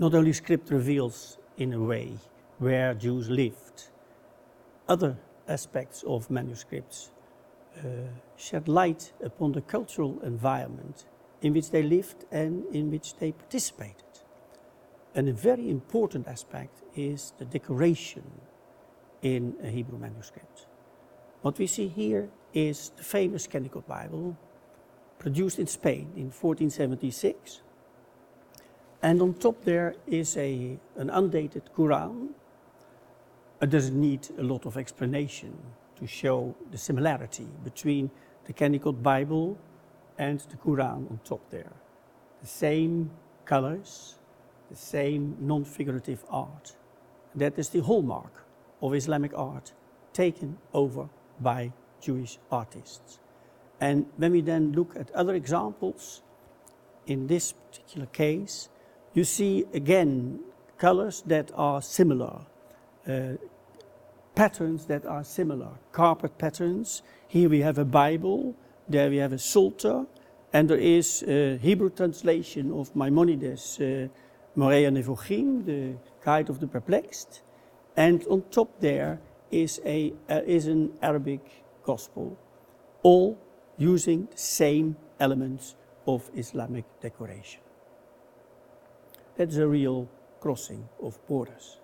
not only script reveals in a way where Jews lived, other aspects of manuscripts uh, shed light upon the cultural environment in which they lived and in which they participated. And a very important aspect is the decoration in a Hebrew manuscript. What we see here is the famous Kennicott Bible, produced in Spain in 1476. And on top there is a, an undated Quran. It doesn't need a lot of explanation to show the similarity between the Kennicott Bible and the Quran on top there. The same colors, the same non figurative art. That is the hallmark of Islamic art taken over by Jewish artists. And when we then look at other examples, in this particular case, you see again colors that are similar, uh, patterns that are similar, carpet patterns. Here we have a Bible, there we have a Psalter, and there is a Hebrew translation of Maimonides' uh, Moreh Nevochim, the Guide of the Perplexed, and on top there is, a, uh, is an Arabic gospel, all using the same elements of Islamic decoration. That's a real crossing of borders.